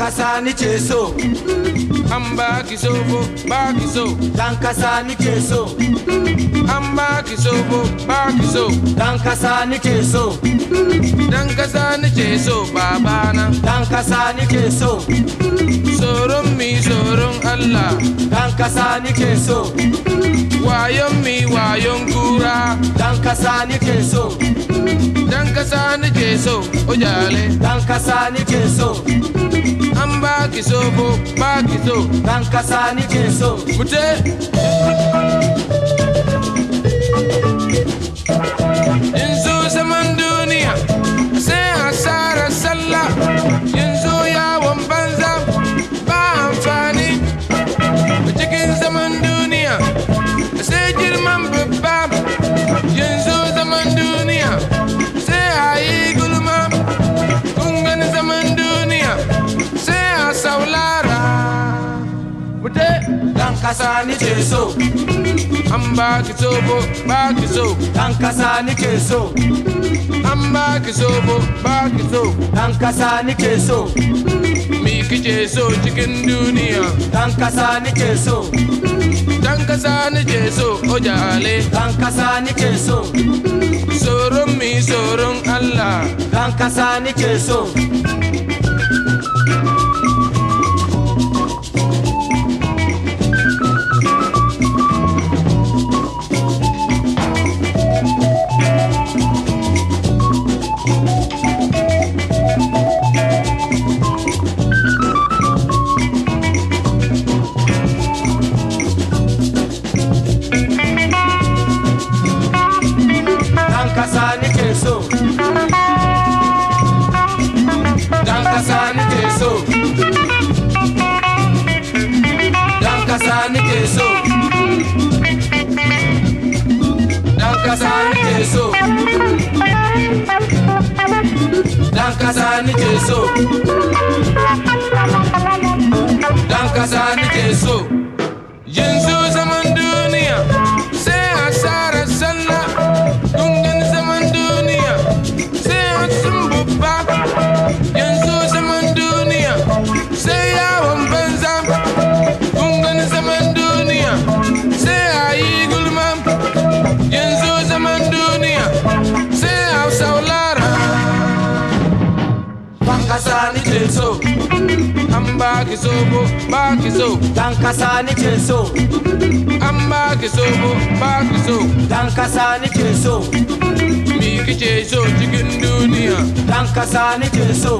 dan kasa ni ce so an baki sofo baki so dan kasa ni ke so an baki sofo baki so dan kasa ni so dan kasa nake so babana. Dan kasa ni ke so tsoron mi tsoron Allah. Dan kasa ni ke so wayon mi wayon kura. Dan kasa ni ke so dan kasa nake so ojale. Dan kasa ni so an baki sofo baki so dan kasa ni ke so mute dan kasa ni ke so an baki sobo baki so dan kasa ni ke so an baki sobo baki so dan kasa ni ke so mi kike so cikin duniya dan kasa ni ke so dan kasa nake so ojale. Dan kasa ni ke so tsoron mi tsoron Allah. Dan kasa ni ke so kasa ni ke so dan kasa ni ke so dan baki sobo baki so dan kasa ni ke so an baki sobo baki so dan kasa ni ke so mi kike so cikin duniya dan kasa ni ke so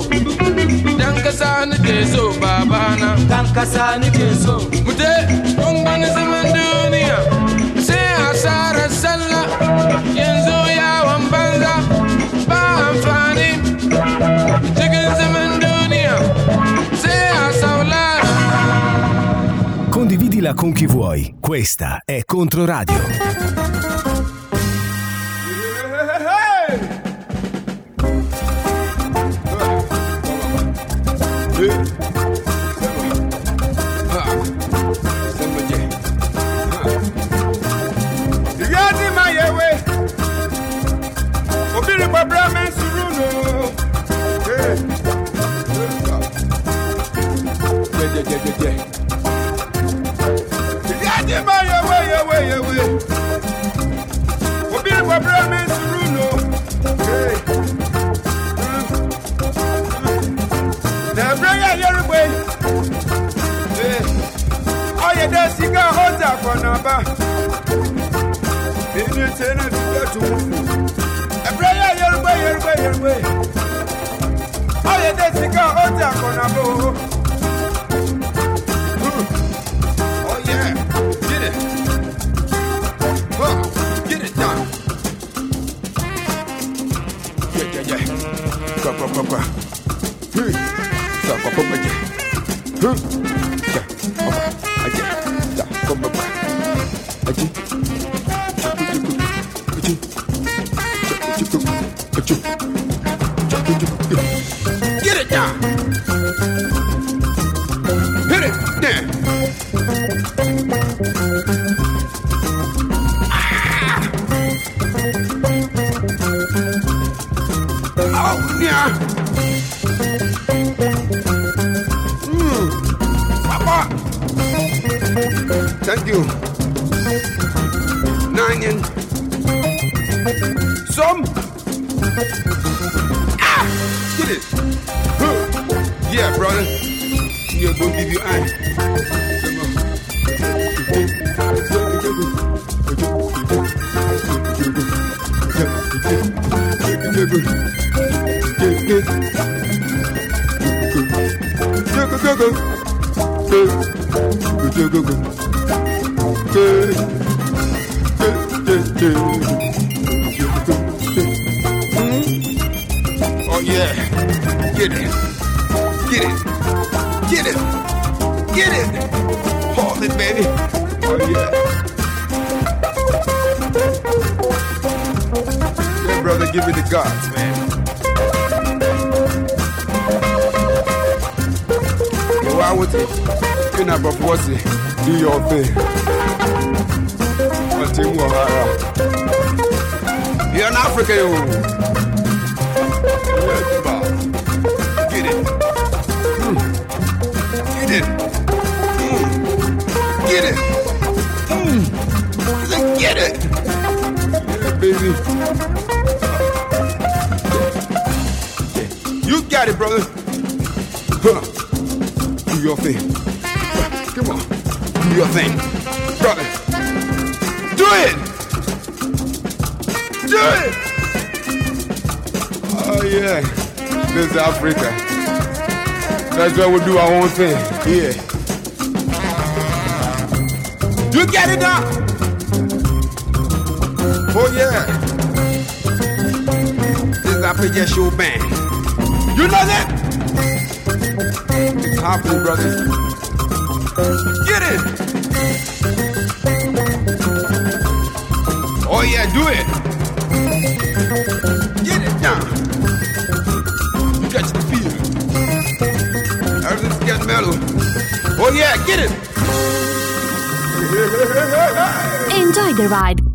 dan kasa nake so babana. Dan kasa ni ke so mute kun gani zaman duniya Condividila con chi vuoi. Questa è Controradio. Yadi. Hota kona ba. Bini tena tuka tu. Ebraya yerugbe yerugbe yerugbe. Oye de sika hota kona bo. Oh Do it. Oh, yeah. This is Africa. That's why we do our own thing. Yeah. You get it now. Oh, yeah. This is Africa Show Band. You know that? It's happening, brother. Get it. Oh, yeah, do it. Get it down. Got the feel. Everything's getting mellow. Oh yeah, get it. Enjoy the ride.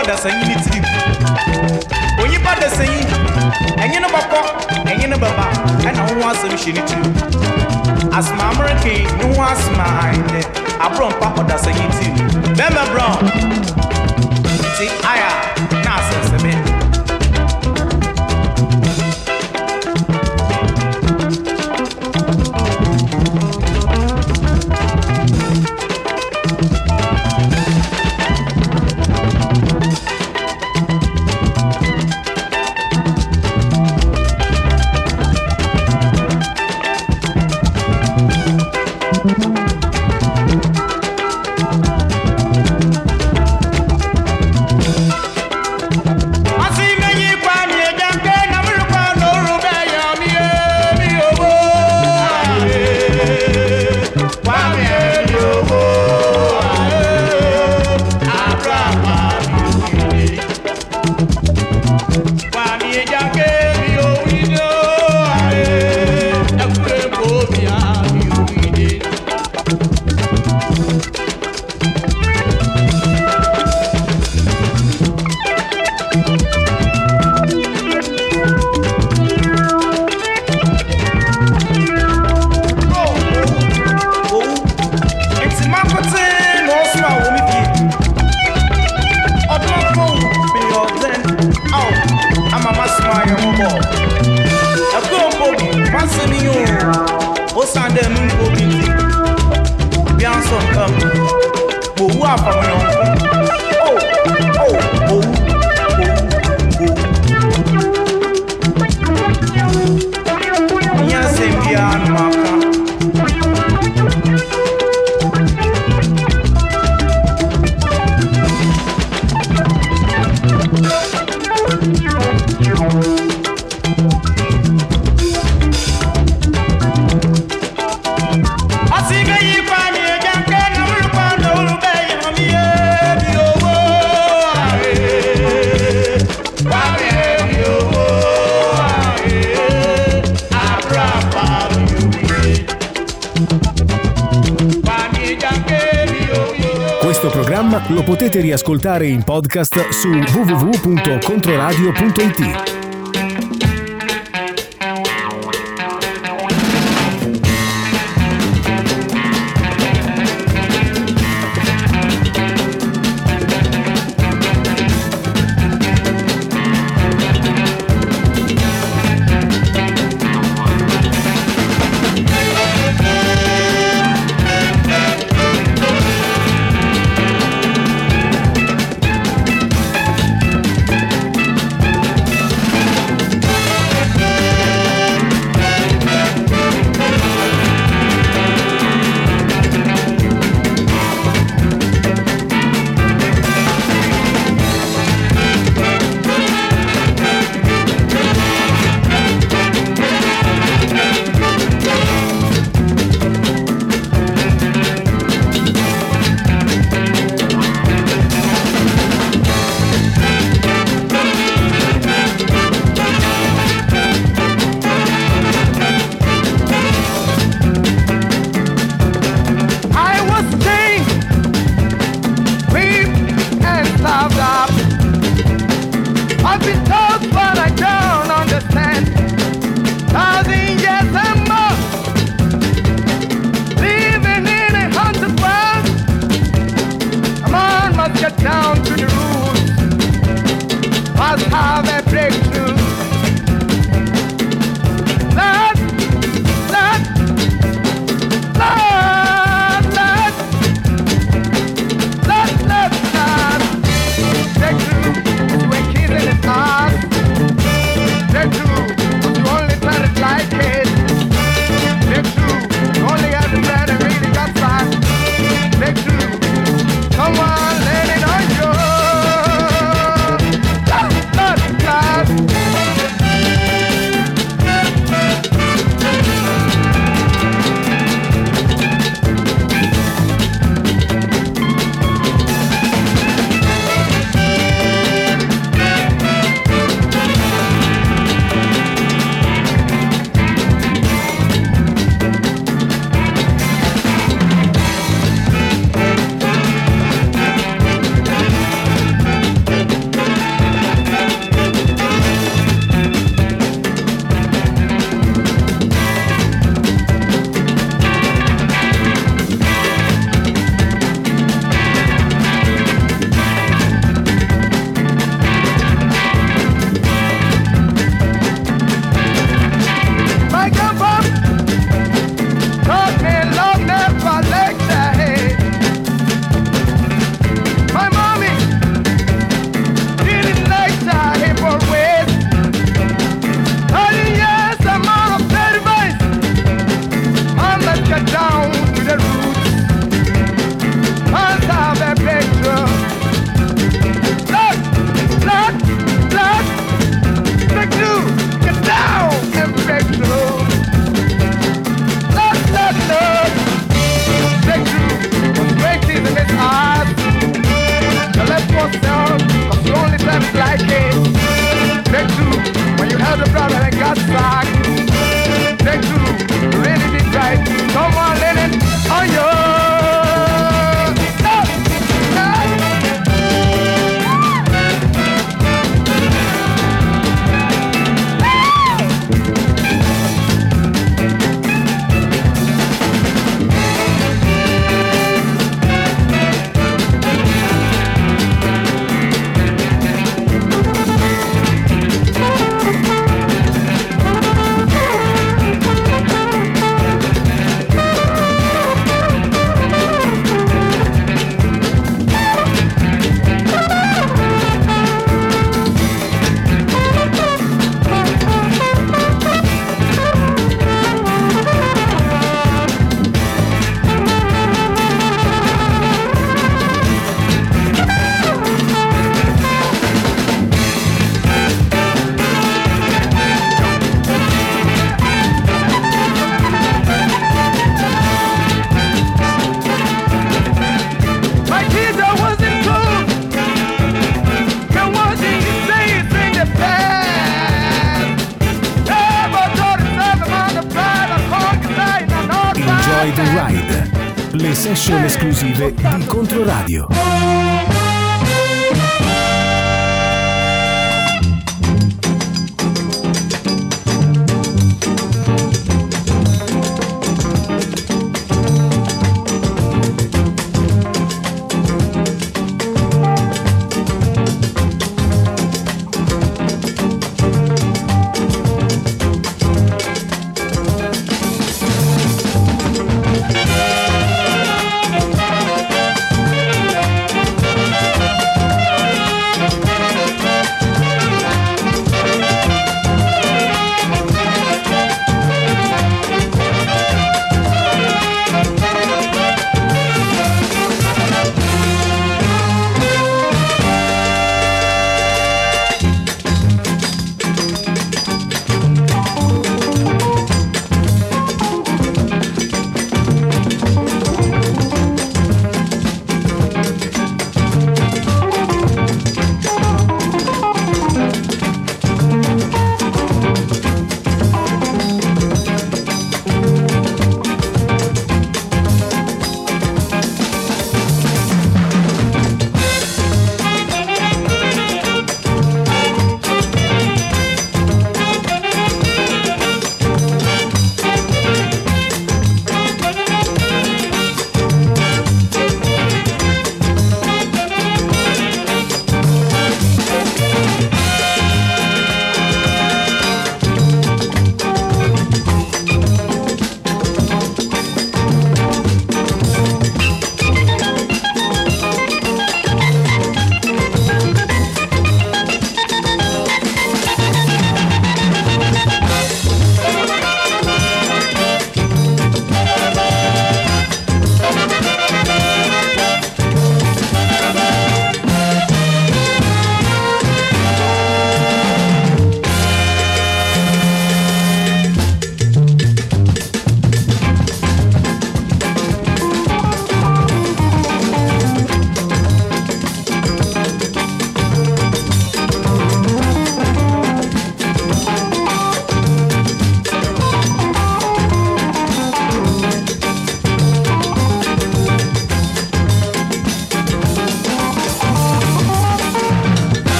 ɔdasanyi ne tirim onipa dasanyi ɛnye ne bɔkɔ ɛnye ne bɛba ɛna ho ho asɛm hyɛ ne tirim asomamereke ne ho asoma ahenɛ aborɔ mpa ɔdasanyi tirim bɛrima brown nti aya na asɛnsɛmɛ programma lo potete riascoltare in podcast su www.controradio.it.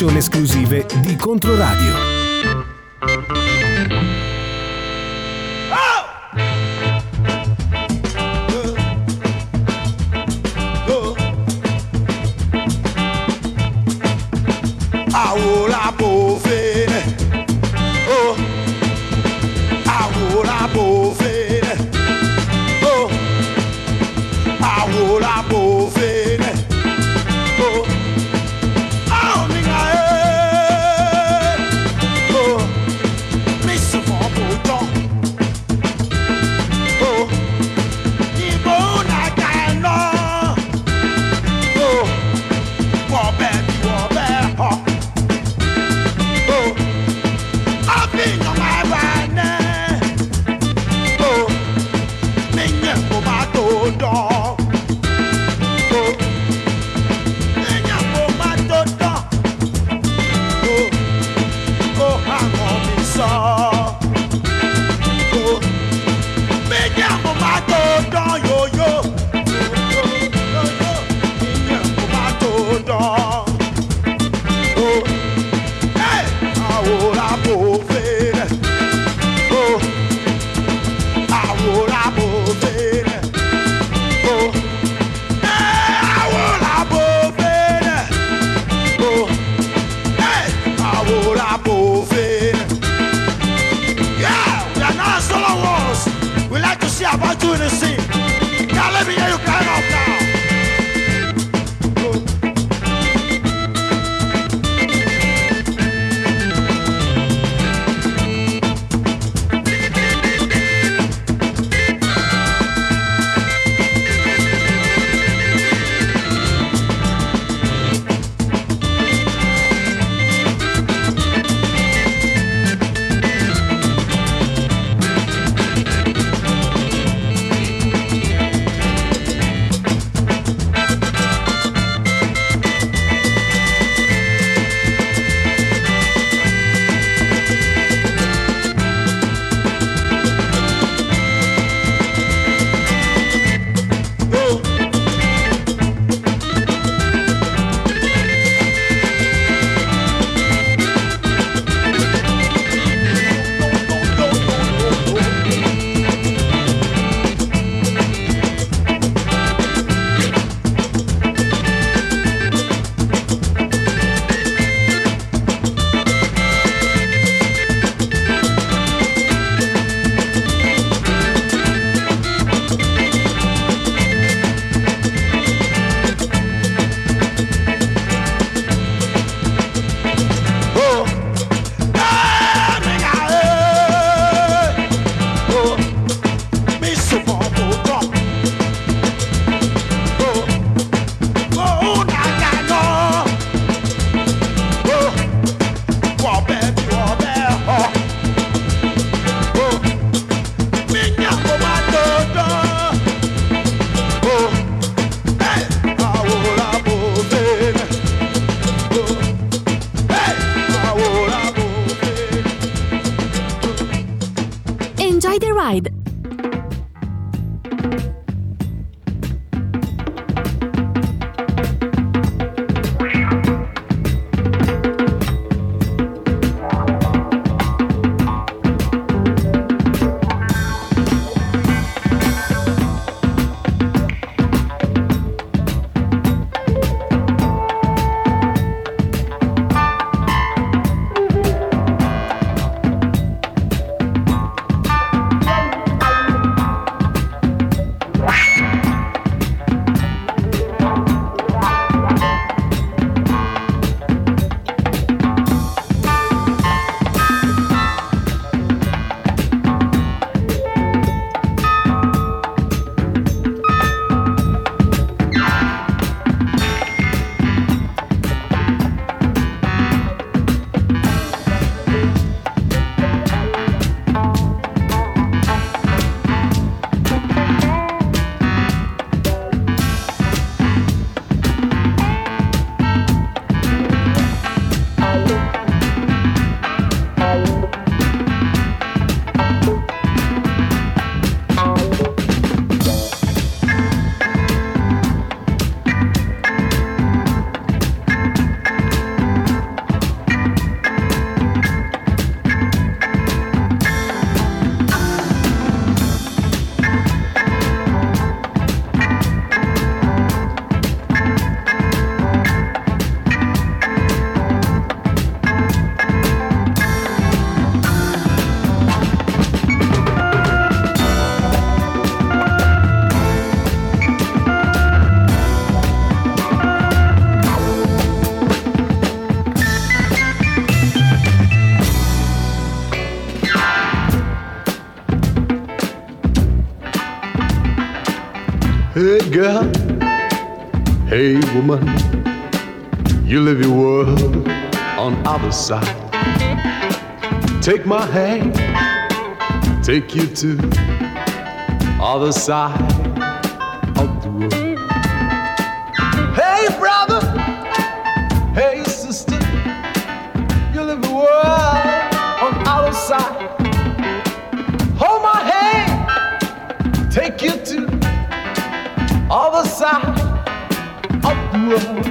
session esclusive di Controradio. Girl, hey woman, you live your world on other side. Take my hand, take you to other side of the world. Hey brother, hey sister, you live your world on other side. Hold my hand, take you to other side of the world.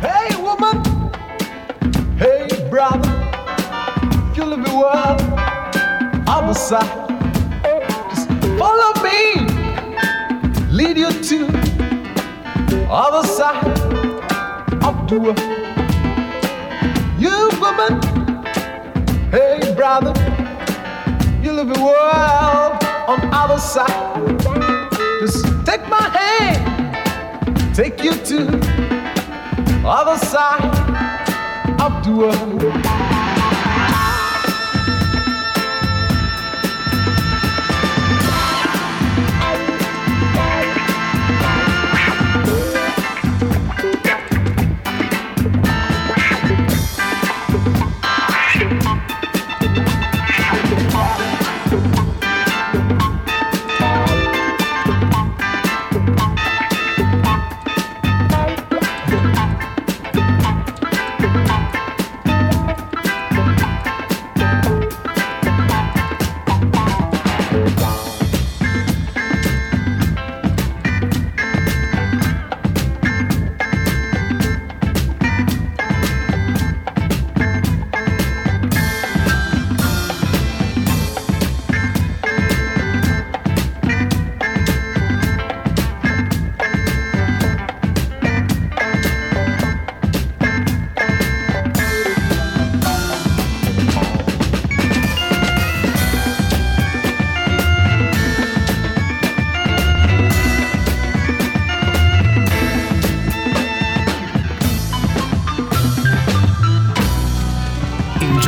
Hey woman, hey brother, you live the world other side. Take you to other side of the world.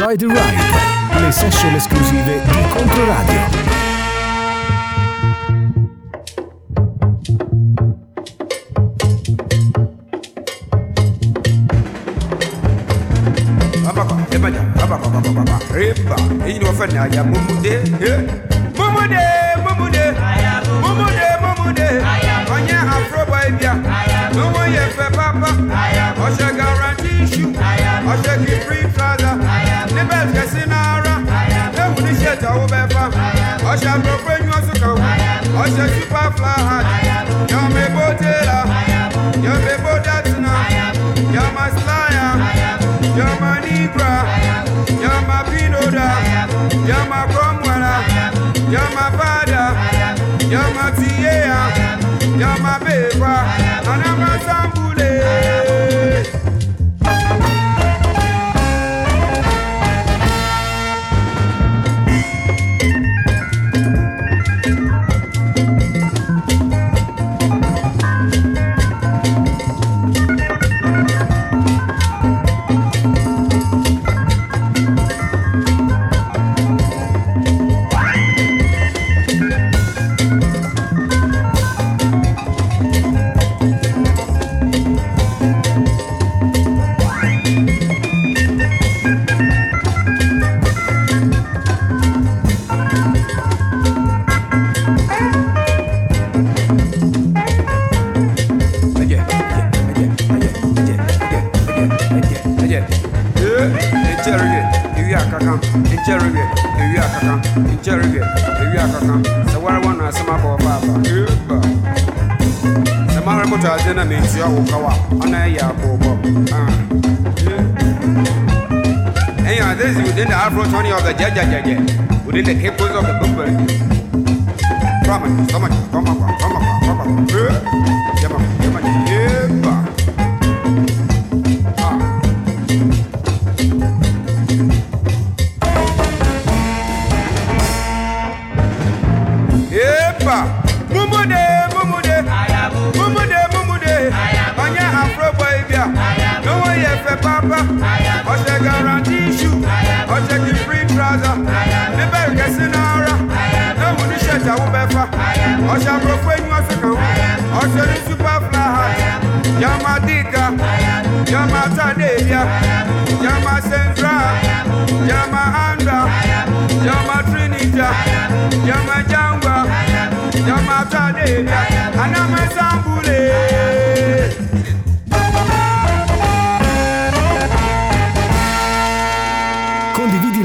Ride Ride, le session esclusive di Controradio. Eba, e no fana ya mumude, mumude. Ọ̀ṣẹ̀ super fly. Yọ̀mọ̀ ebó tẹ́lá. Yọ̀mọ̀ ebó dátìnà. Yọ̀mọ̀ slayer. You're my Negra, you're my Pinoda, you're my Cromwella, you're my father, you're my Tia, you're my baby, and I'm a Sambule. na mentua wo kawa ɔna ɛyɛ akɔbɔ ɛyɛ this is within the afro twenty of the jajajaja within the capos of the bumper Come on, come on, come on, come on, come on. Ife papa, ọ̀ṣẹ̀ guarantee issue, ọ̀ṣẹ̀ di free trouser, níbẹ̀ ìkẹsí náà rà, lẹ́wọ̀n oníṣẹ́ ìjàwó mẹ́fà, ọ̀ṣẹ̀ àbúròkú ẹ̀yìn ọ̀ṣẹ̀ kan, ọ̀ṣẹ̀ ní super fly, yàmà dìgà, yàmà tàdéyà, yàmà central, yàmà anda, yàmà trinidad, yàmà.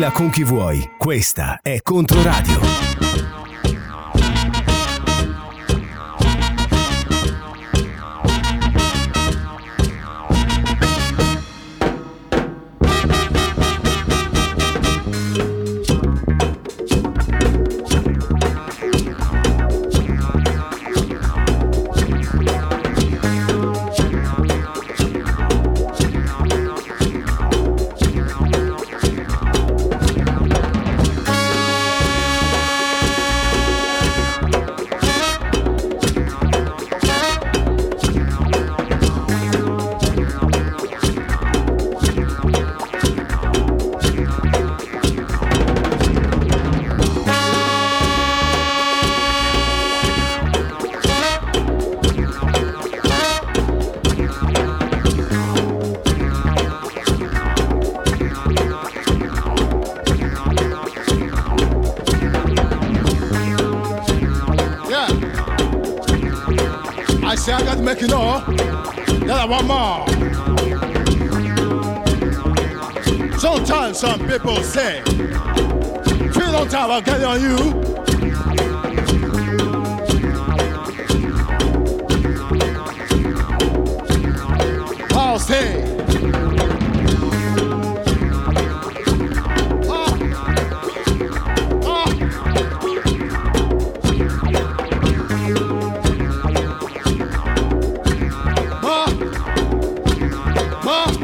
Condividila con chi vuoi. Questa è Controradio. People say, on time, I'll get it on you. I'll say. Ma!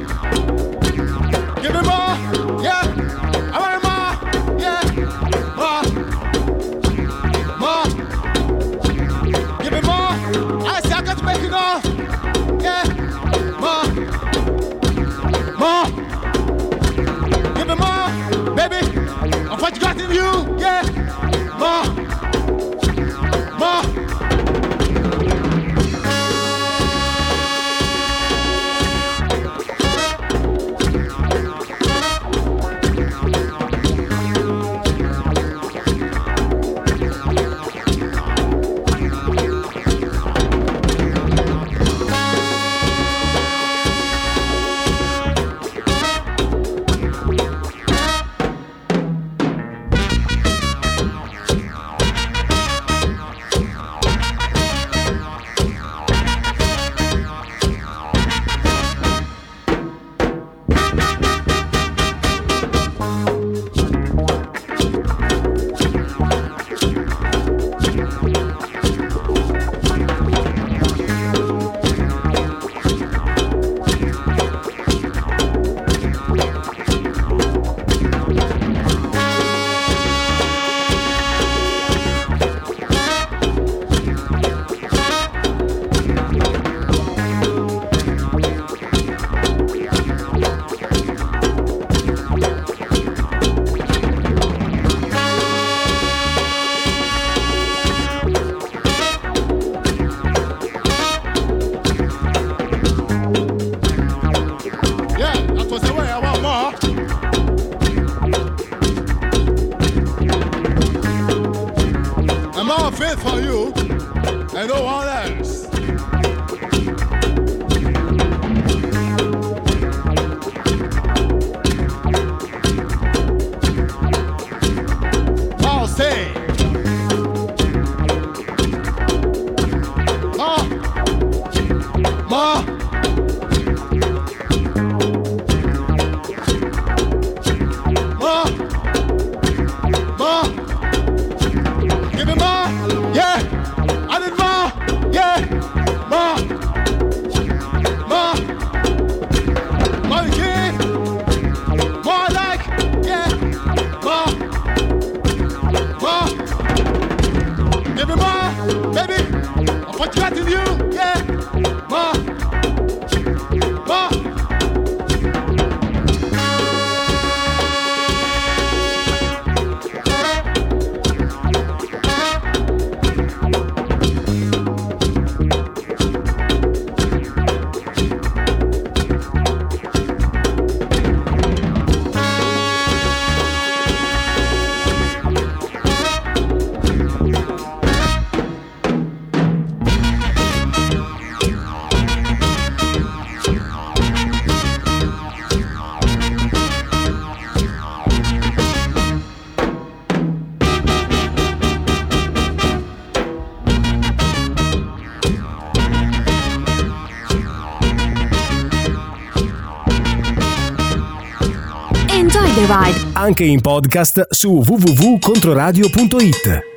Anche in podcast su www.controradio.it.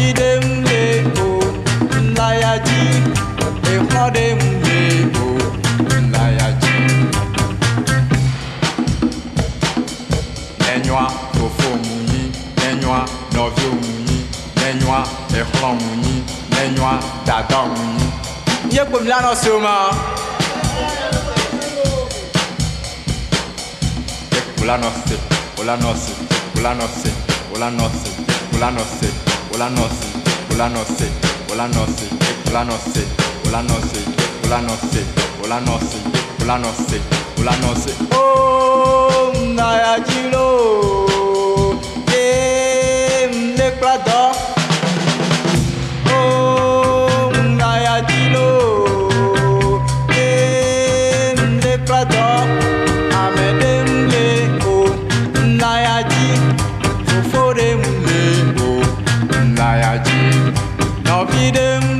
idem leko nlayaji ekwadem leko nlayaji. Nẹnyua fofo mu nyi, nẹnyua nɔvi mu nyi, nẹnyua exlɔ mu nyi, nẹnyua dada mu nyi. Yé kpom lánà sí o ma. Yé kpom lánà sí, kpom lánà sí, kpom lánà ola nosi ola nosi ola nosi ola nosi ola nosi ola nosi ola nosi ola nosi ola nosi o oh, na ya jiro ye mne kpla. đêm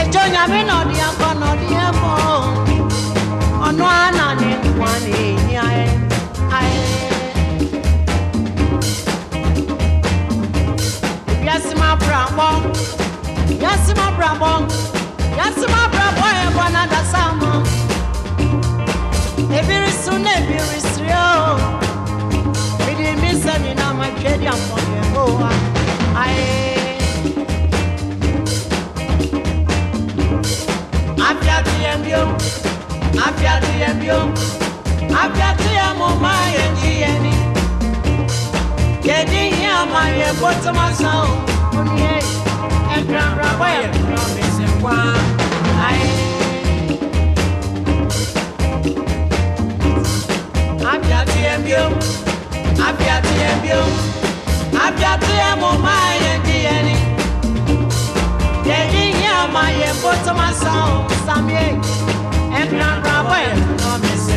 ẹjọ́ nyàmí nọ̀dí akọ nọ̀dí ẹ̀mọ́ ọ̀nà àná ní wọn ní ní ayé ayé. yasi ma bra bọ́ yasi ma bra bọ́ yasi ma bra bọ́ ẹ̀ bọ́ náà dá sáà mọ́ ebiri sun na ebiri siri na ma twẹ di aye. Afiati yẹn bi o afiati yẹn bi o afiati yẹn mo ma yẹ di yẹn ni yẹdi yẹn a ma yẹ bọ́tọ́ ma o o ni yẹ yẹ kúrẹ́ mi sẹ́ kwa aye. afiati ẹbio afiati ẹbio afiati ẹmu máa yẹ di ẹni yẹyi yẹ ọma yẹ bótó ma o sami ẹnkranra bọ ẹ nọ mi sẹ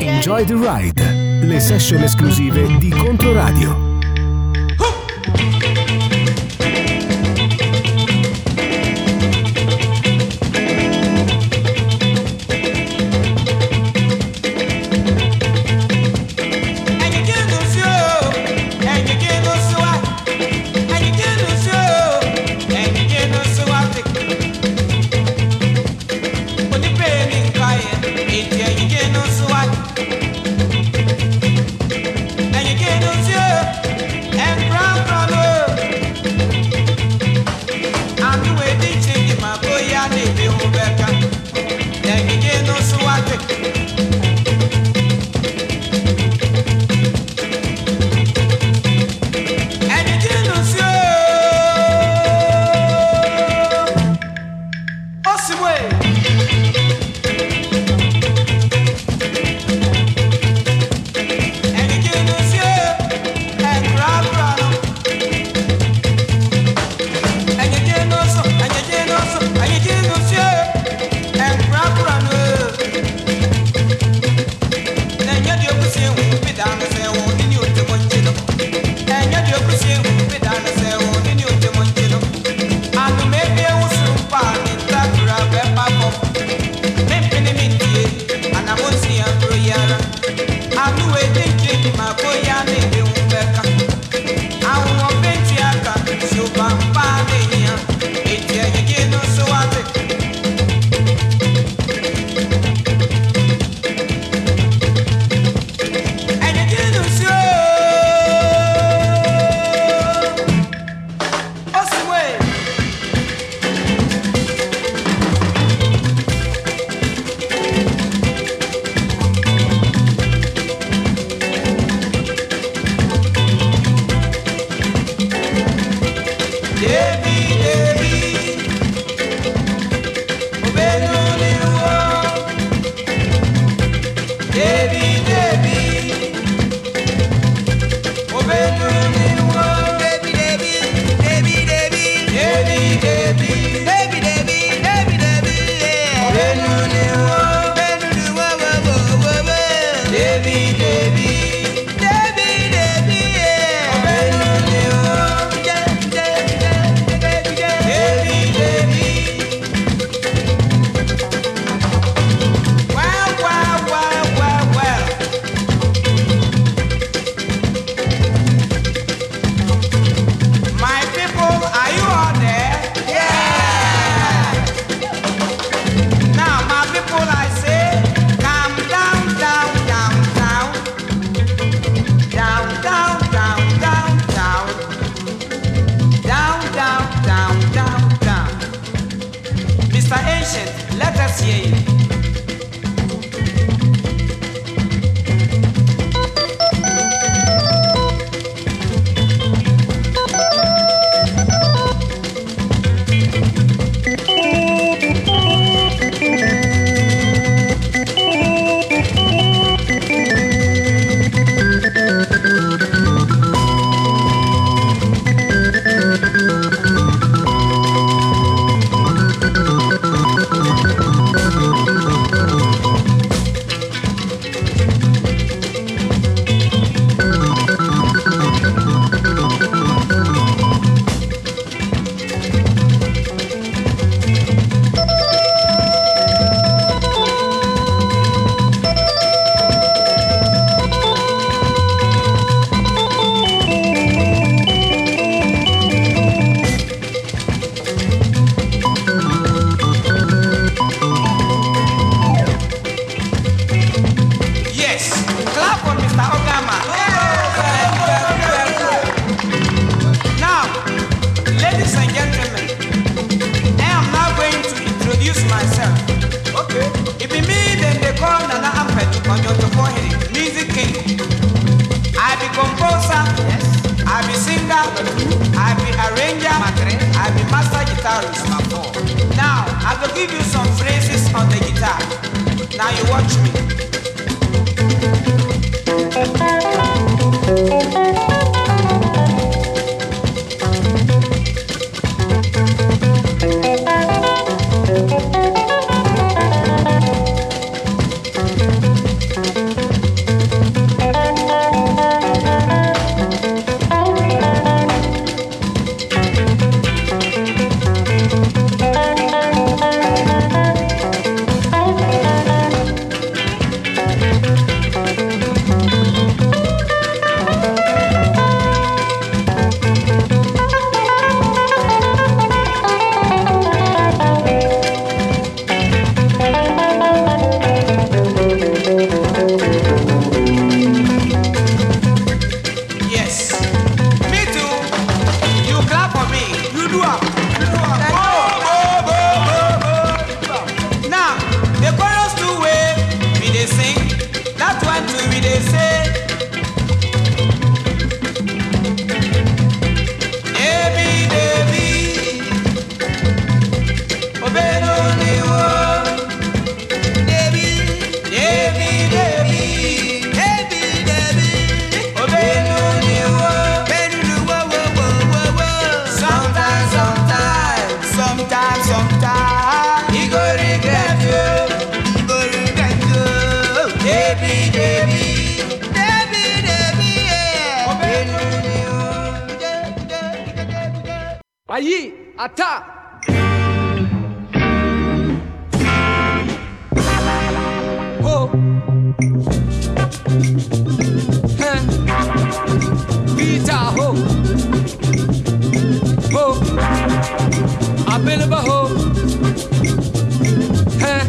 Enjoy the ride. Le session esclusive di Controradio. Aí, atá! Oh. Vita ho. Ho. Abelba ho. Heh.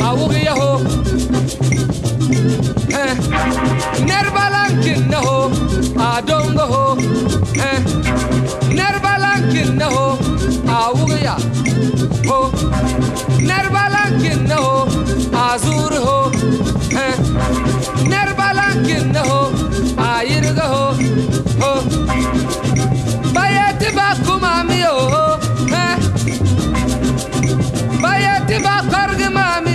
Awugiya ho. Heh. Nerbalankin ho. Adongo ho. Heh. न हो आऊ गया हो निर्बलांकिन न हो आजूर हो हैं निर्बलांकिन न हो आयिर्ग हो हो बैत बाकुमामी हो हैं बैत बाकर्ग मामी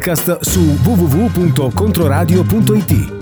podcast su www.controradio.it.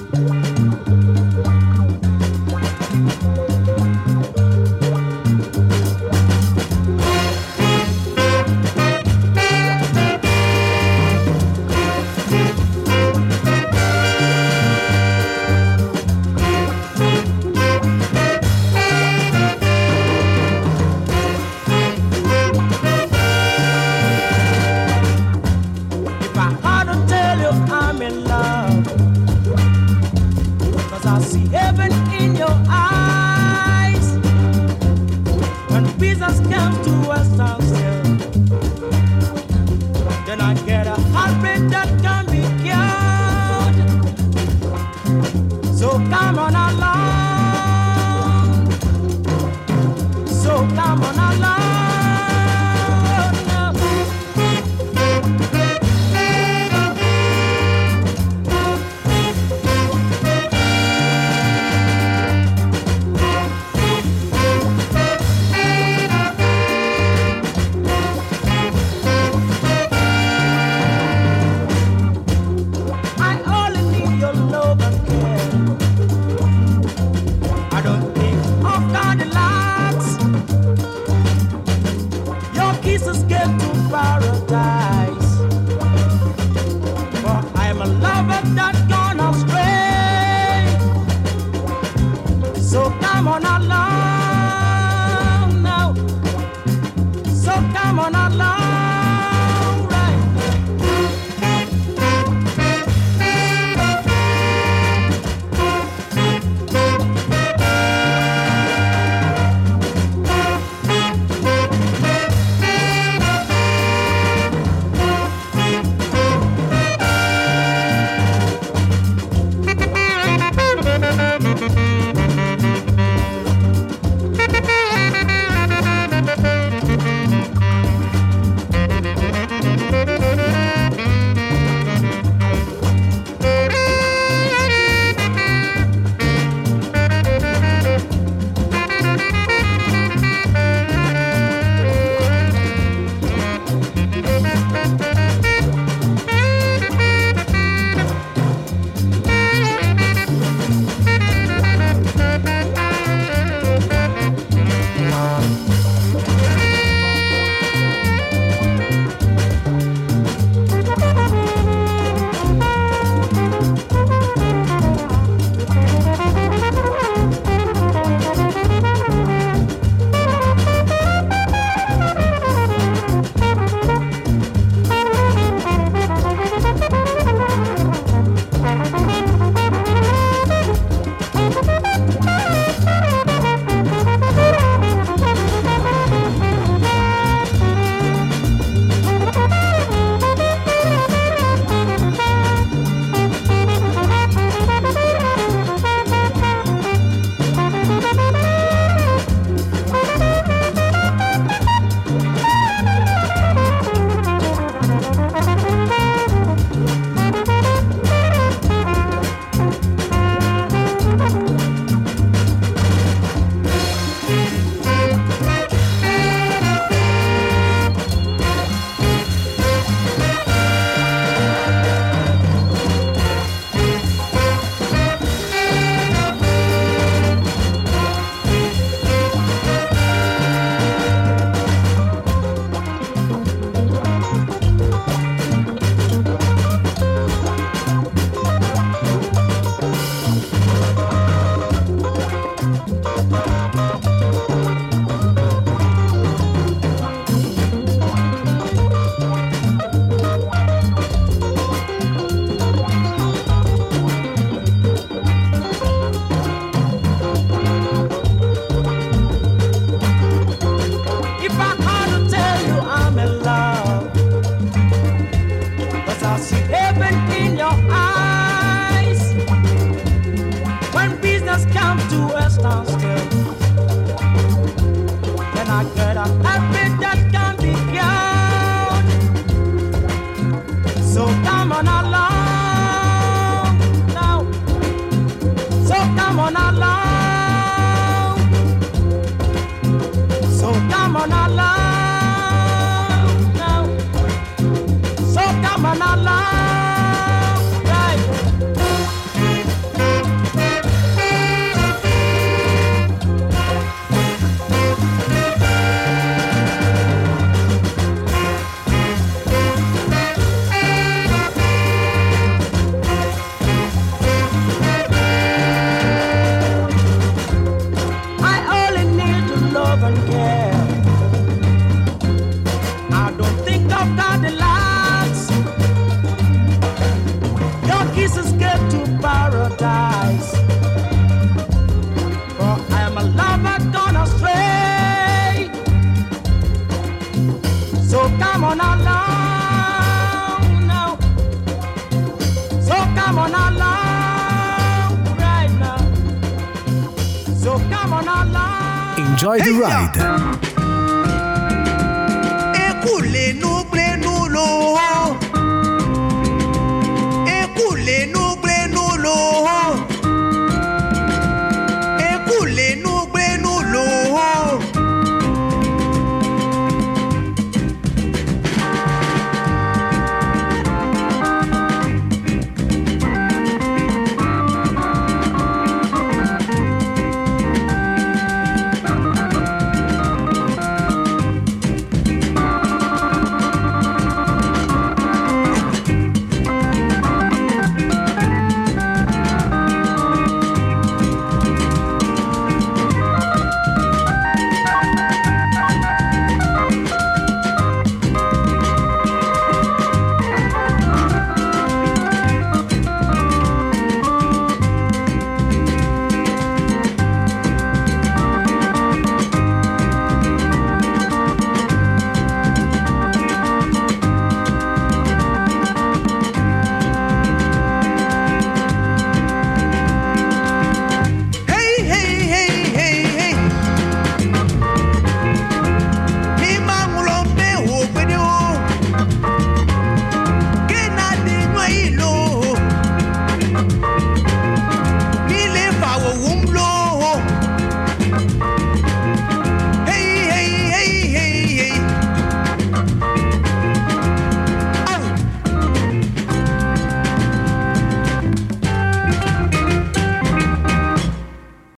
ride.